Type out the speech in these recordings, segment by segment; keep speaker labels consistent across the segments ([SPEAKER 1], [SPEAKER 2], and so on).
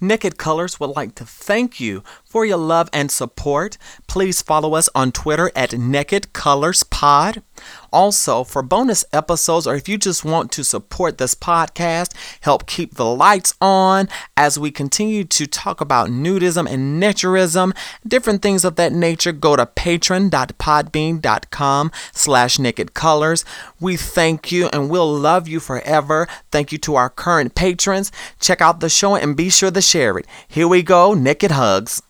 [SPEAKER 1] Naked Colors would like to thank you for your love and support. Please follow us on Twitter at Naked Colors Pod. Also, for bonus episodes, or if you just want to support this podcast, help keep the lights on as we continue to talk about nudism and naturism, different things of that nature, go to patron.podbean.com slash naked colors. We thank you and we'll love you forever. Thank you to our current patrons. Check out the show and be sure to share it. Here we go, naked hugs.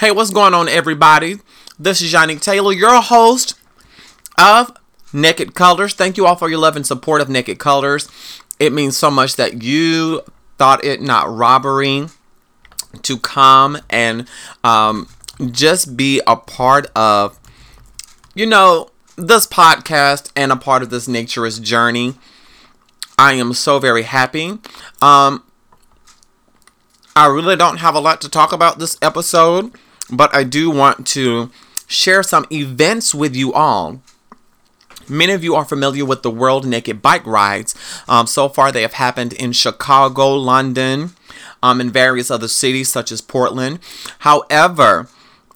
[SPEAKER 1] Hey, what's going on, everybody? This is Yannick Taylor, your host of Naked Colors. Thank you all for your love and support of Naked Colors. It means so much that you thought it not robbery to come and um, just be a part of, you know, this podcast and a part of this naturist journey. I am so very happy. Um, I really don't have a lot to talk about this episode but I do want to share some events with you all. Many of you are familiar with the World Naked Bike Rides. Um, so far, they have happened in Chicago, London, um, and various other cities such as Portland. However,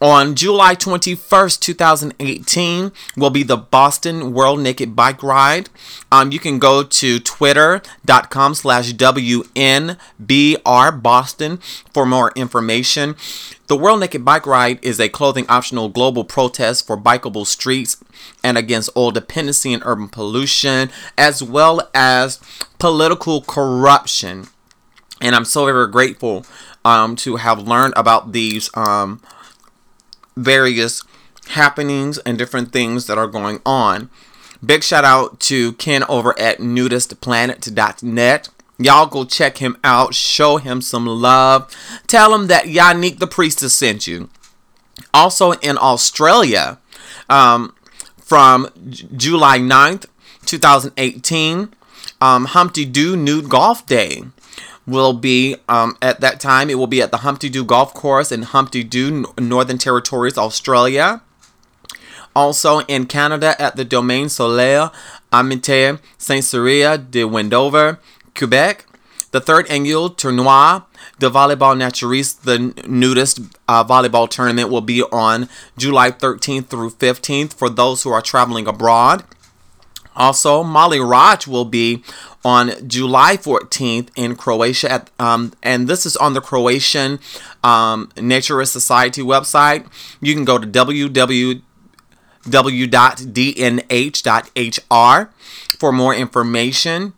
[SPEAKER 1] on July 21st, 2018, will be the Boston World Naked Bike Ride. Um, you can go to twitter.com slash WNBR Boston for more information. The World Naked Bike Ride is a clothing optional global protest for bikeable streets and against oil dependency and urban pollution, as well as political corruption. And I'm so very grateful um, to have learned about these um, various happenings and different things that are going on. Big shout out to Ken over at nudistplanet.net. Y'all go check him out, show him some love. Tell him that Yannick the Priestess sent you. Also in Australia, um, from J- July 9th, 2018, um, Humpty Doo Nude Golf Day will be um, at that time. It will be at the Humpty Doo Golf Course in Humpty Doo, Northern Territories, Australia. Also in Canada at the Domaine Soleil Amitié Saint Cyr de Wendover, Quebec. The third annual Tournoi de Volleyball Naturiste, the nudist uh, volleyball tournament, will be on July 13th through 15th for those who are traveling abroad. Also, Molly Raj will be on July 14th in Croatia, at, um, and this is on the Croatian um, Naturist Society website. You can go to www.dnh.hr for more information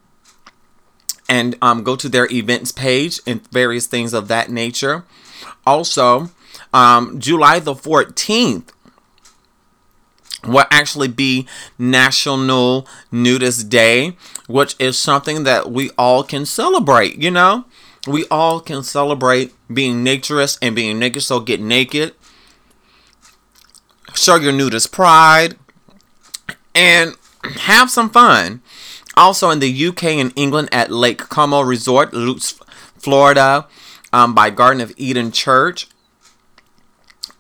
[SPEAKER 1] and um, go to their events page and various things of that nature. Also, um, July the 14th will actually be National Nudist Day, which is something that we all can celebrate, you know? We all can celebrate being naturist and being naked, so get naked. Show your nudist pride and have some fun. Also in the UK and England at Lake Como Resort, Lutz, Florida, um, by Garden of Eden Church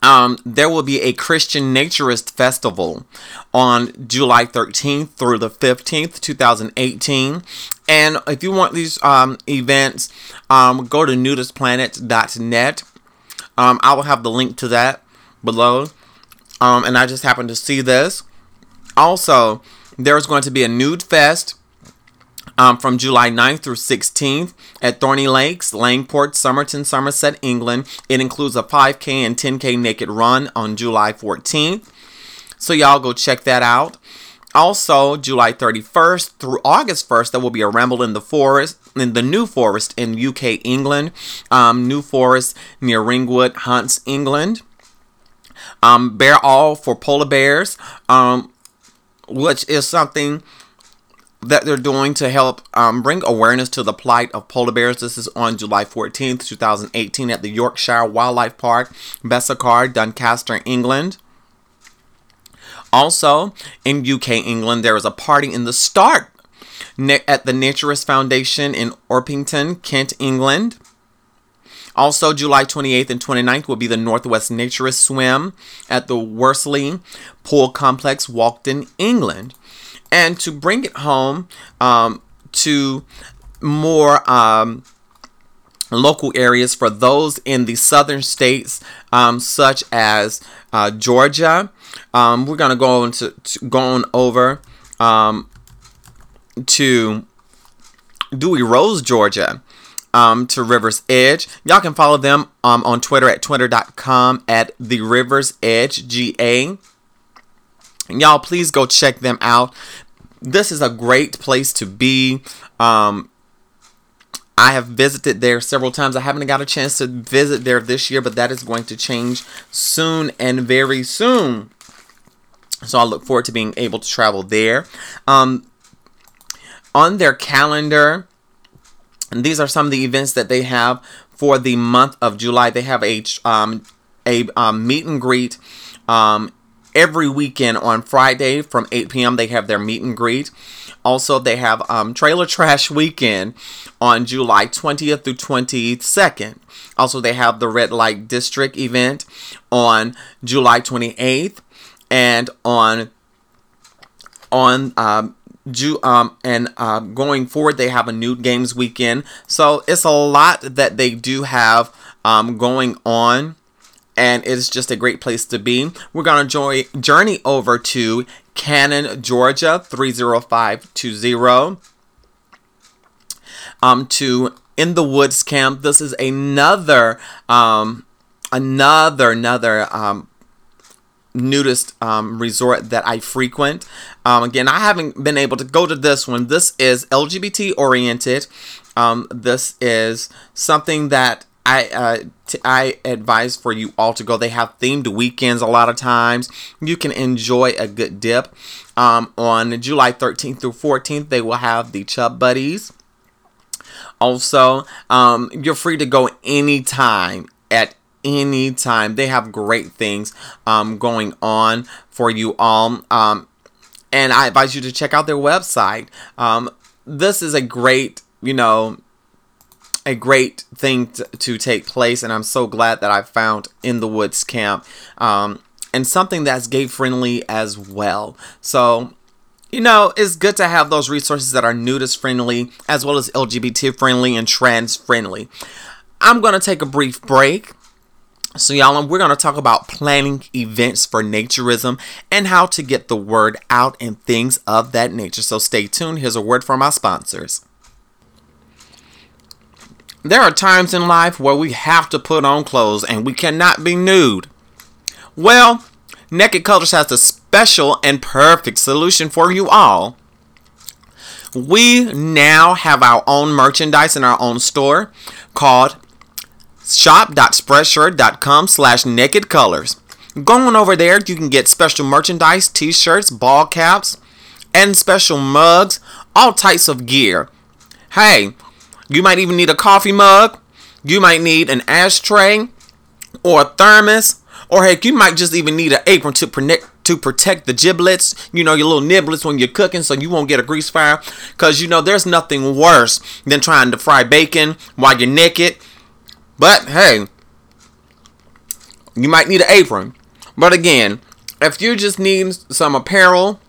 [SPEAKER 1] um, there will be a Christian Naturist Festival on July 13th through the 15th, 2018. And if you want these um, events, um, go to nudistplanet.net. Um, I will have the link to that below. Um, and I just happened to see this. Also, there's going to be a nude fest um, from July 9th through 16th at Thorny Lakes, Langport, Somerton, Somerset, England. It includes a 5K and 10K naked run on July 14th. So y'all go check that out. Also, July 31st through August 1st, there will be a ramble in the forest, in the New Forest in UK, England. Um, New Forest near Ringwood, Hunts, England. Um, Bear All for polar bears, um, which is something that they're doing to help um, bring awareness to the plight of polar bears. This is on July 14th, 2018, at the Yorkshire Wildlife Park, Bessacarr, Doncaster, England. Also, in UK, England, there is a party in the start at the Naturist Foundation in Orpington, Kent, England. Also, July 28th and 29th will be the Northwest Naturist Swim at the Worsley Pool Complex, Walkden, England. And to bring it home um, to more um, local areas for those in the southern states, um, such as uh, Georgia, um, we're going to go into to, going over um, to Dewy Rose, Georgia. Um, to Rivers Edge. Y'all can follow them um, on Twitter at twitter.com at the Rivers Edge GA. Y'all, please go check them out. This is a great place to be. Um, I have visited there several times. I haven't got a chance to visit there this year, but that is going to change soon and very soon. So I look forward to being able to travel there. Um, on their calendar, these are some of the events that they have for the month of July. They have a um, a um, meet and greet um, every weekend on Friday from 8 p.m. They have their meet and greet. Also, they have um, Trailer Trash Weekend on July 20th through 22nd. Also, they have the Red Light District event on July 28th and on on um, Ju- um, and uh, going forward, they have a new games weekend. So it's a lot that they do have um, going on, and it's just a great place to be. We're gonna joy- journey over to Canon, Georgia, three zero five two zero. Um, to in the woods camp. This is another um, another another um, nudist um, resort that I frequent. Um, again, I haven't been able to go to this one. This is LGBT oriented. Um, this is something that I uh, t- I advise for you all to go. They have themed weekends a lot of times. You can enjoy a good dip. Um, on July 13th through 14th, they will have the Chub Buddies. Also, um, you're free to go anytime at any time. They have great things um, going on for you all. Um, and I advise you to check out their website. Um, this is a great, you know, a great thing to, to, take place, and I'm so glad that I found in the Woods Camp, um, and something that's gay friendly as well. So, you know, it's good to have those resources that are nudist friendly as well as LGBT friendly and trans friendly. I'm gonna take a brief break. So, y'all, we're going to talk about planning events for naturism and how to get the word out and things of that nature. So, stay tuned. Here's a word from our sponsors. There are times in life where we have to put on clothes and we cannot be nude. Well, Naked Colors has a special and perfect solution for you all. We now have our own merchandise in our own store called shop.spreadshirt.com slash naked colors. Going over there, you can get special merchandise, t-shirts, ball caps, and special mugs, all types of gear. Hey, you might even need a coffee mug. You might need an ashtray or a thermos. Or heck, you might just even need an apron to protect to protect the giblets, you know, your little niblets when you're cooking so you won't get a grease fire. Cause you know there's nothing worse than trying to fry bacon while you're naked but hey, you might need an apron. But again, if you just need some apparel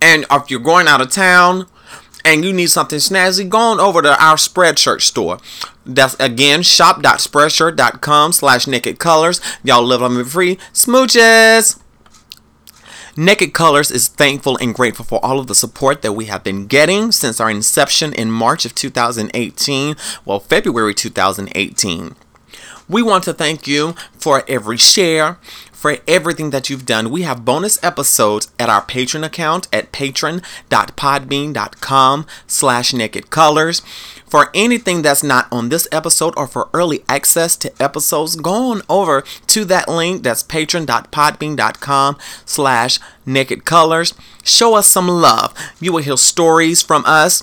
[SPEAKER 1] and if you're going out of town and you need something snazzy, go on over to our Spreadshirt store. That's again shop.spreadshirt.com slash naked colors. Y'all live on me free. Smooches! Naked Colors is thankful and grateful for all of the support that we have been getting since our inception in March of 2018, well, February 2018. We want to thank you for every share, for everything that you've done. We have bonus episodes at our Patreon account at patron.podbean.com slash naked colors. For anything that's not on this episode or for early access to episodes, go on over to that link. That's patron.podbean.com slash naked colors. Show us some love. You will hear stories from us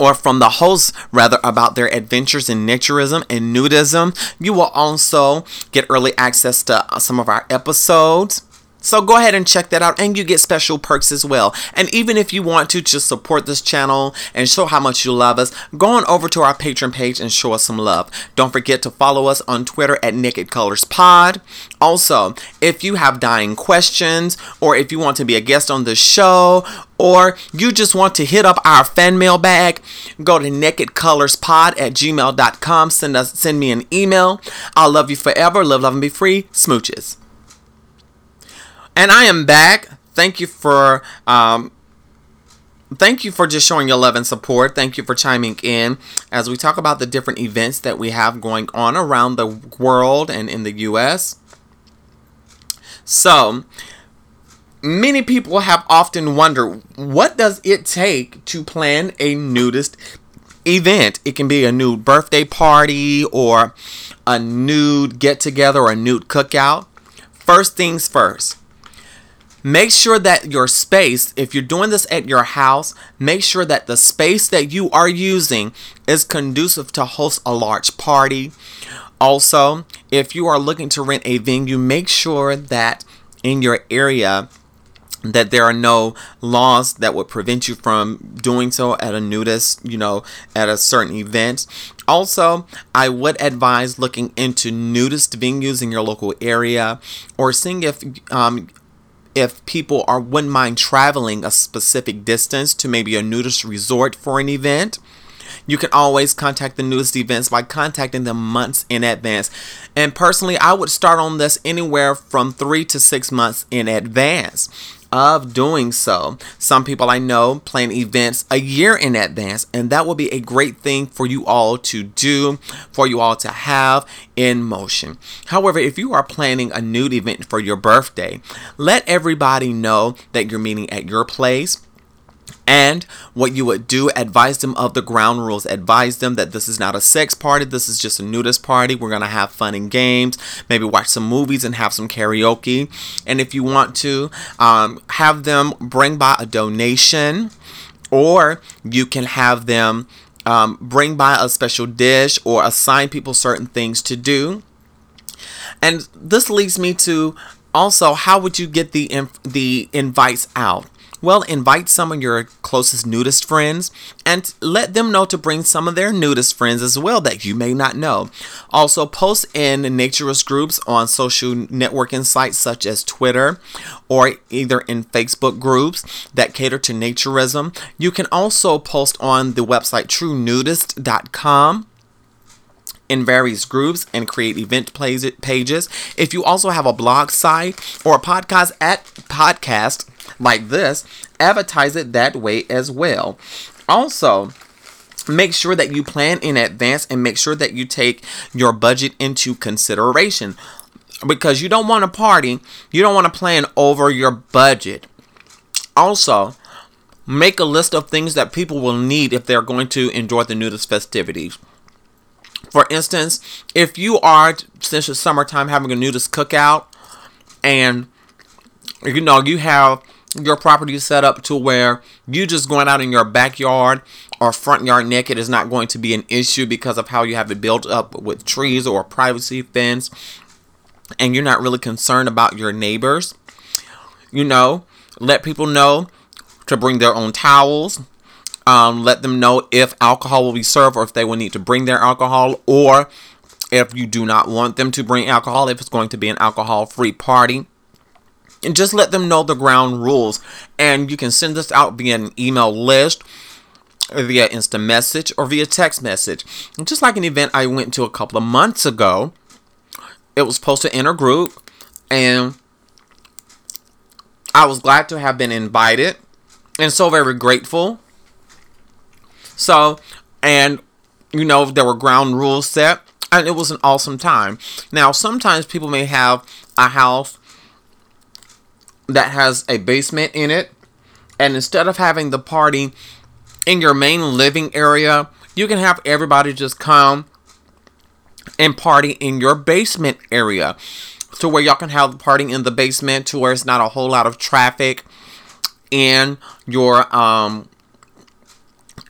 [SPEAKER 1] or from the hosts rather about their adventures in naturism and nudism. You will also get early access to some of our episodes. So go ahead and check that out and you get special perks as well. And even if you want to just support this channel and show how much you love us, go on over to our Patreon page and show us some love. Don't forget to follow us on Twitter at Naked Colors Pod. Also, if you have dying questions or if you want to be a guest on the show or you just want to hit up our fan mail bag, go to nakedcolorspod at gmail.com. Send us send me an email. I'll love you forever. Live, love, and be free. Smooches. And I am back. Thank you for um, thank you for just showing your love and support. Thank you for chiming in as we talk about the different events that we have going on around the world and in the US. So, many people have often wondered what does it take to plan a nudist event? It can be a nude birthday party or a nude get together or a nude cookout. First things first Make sure that your space, if you're doing this at your house, make sure that the space that you are using is conducive to host a large party. Also, if you are looking to rent a venue, make sure that in your area that there are no laws that would prevent you from doing so at a nudist, you know, at a certain event. Also, I would advise looking into nudist venues in your local area or seeing if um, if people are wouldn't mind traveling a specific distance to maybe a nudist resort for an event you can always contact the nudist events by contacting them months in advance. And personally i would start on this anywhere from three to six months in advance of doing so. Some people I know plan events a year in advance, and that will be a great thing for you all to do, for you all to have in motion. However, if you are planning a nude event for your birthday, let everybody know that you're meeting at your place and what you would do, advise them of the ground rules. Advise them that this is not a sex party, this is just a nudist party. We're going to have fun and games, maybe watch some movies and have some karaoke. And if you want to, um, have them bring by a donation, or you can have them um, bring by a special dish or assign people certain things to do. And this leads me to also how would you get the inf- the invites out? Well, invite some of your closest nudist friends and let them know to bring some of their nudist friends as well that you may not know. Also, post in naturist groups on social networking sites such as Twitter or either in Facebook groups that cater to naturism. You can also post on the website truenudist.com in various groups and create event pages. If you also have a blog site or a podcast at podcast like this, advertise it that way as well. Also, make sure that you plan in advance and make sure that you take your budget into consideration because you don't want to party, you don't want to plan over your budget. Also, make a list of things that people will need if they're going to enjoy the nudist festivities. For instance, if you are, since it's summertime, having a nudist cookout, and you know you have your property set up to where you just going out in your backyard or front yard naked is not going to be an issue because of how you have it built up with trees or privacy fence and you're not really concerned about your neighbors you know let people know to bring their own towels um, let them know if alcohol will be served or if they will need to bring their alcohol or if you do not want them to bring alcohol if it's going to be an alcohol free party and just let them know the ground rules. And you can send this out via an email list, via instant message, or via text message. And just like an event I went to a couple of months ago, it was posted in a group, and I was glad to have been invited, and so very grateful. So, and you know, there were ground rules set, and it was an awesome time. Now, sometimes people may have a house that has a basement in it. And instead of having the party in your main living area, you can have everybody just come and party in your basement area to where y'all can have the party in the basement to where it's not a whole lot of traffic in your um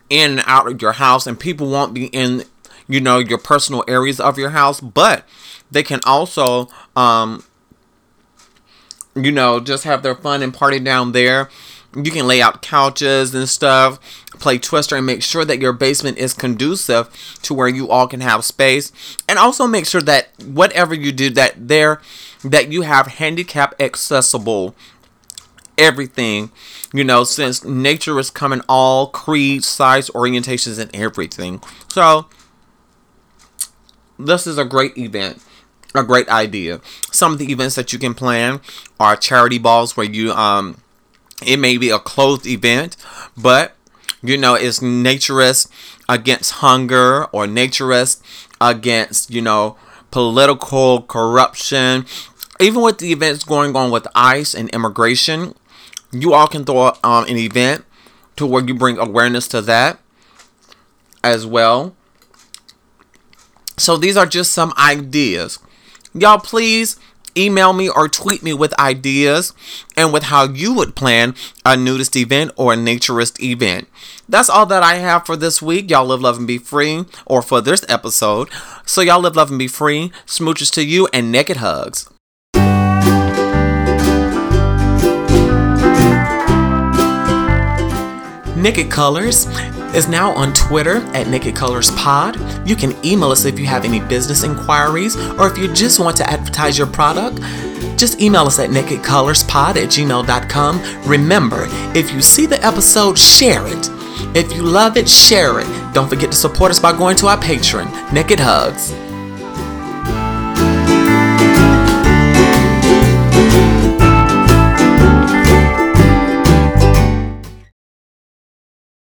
[SPEAKER 1] in and out of your house and people won't be in you know your personal areas of your house but they can also um you know just have their fun and party down there. You can lay out couches and stuff play twister and make sure that your basement is conducive to where you all can have space. And also make sure that whatever you do that there that you have handicap accessible everything you know since nature is coming all creeds size orientations and everything. So this is a great event a great idea. Some of the events that you can plan are charity balls where you um it may be a closed event but you know it's naturist against hunger or naturist against you know political corruption. Even with the events going on with ice and immigration you all can throw um, an event to where you bring awareness to that as well. So these are just some ideas y'all please email me or tweet me with ideas and with how you would plan a nudist event or a naturist event. That's all that I have for this week. Y'all live, love, and be free, or for this episode. So, y'all live, love, and be free. Smooches to you and naked hugs. Naked Colors is now on Twitter at Naked Colors Pod. You can email us if you have any business inquiries or if you just want to advertise your product. Just email us at nakedcolorspod at gmail.com. Remember, if you see the episode, share it. If you love it, share it. Don't forget to support us by going to our Patreon. Naked Hugs.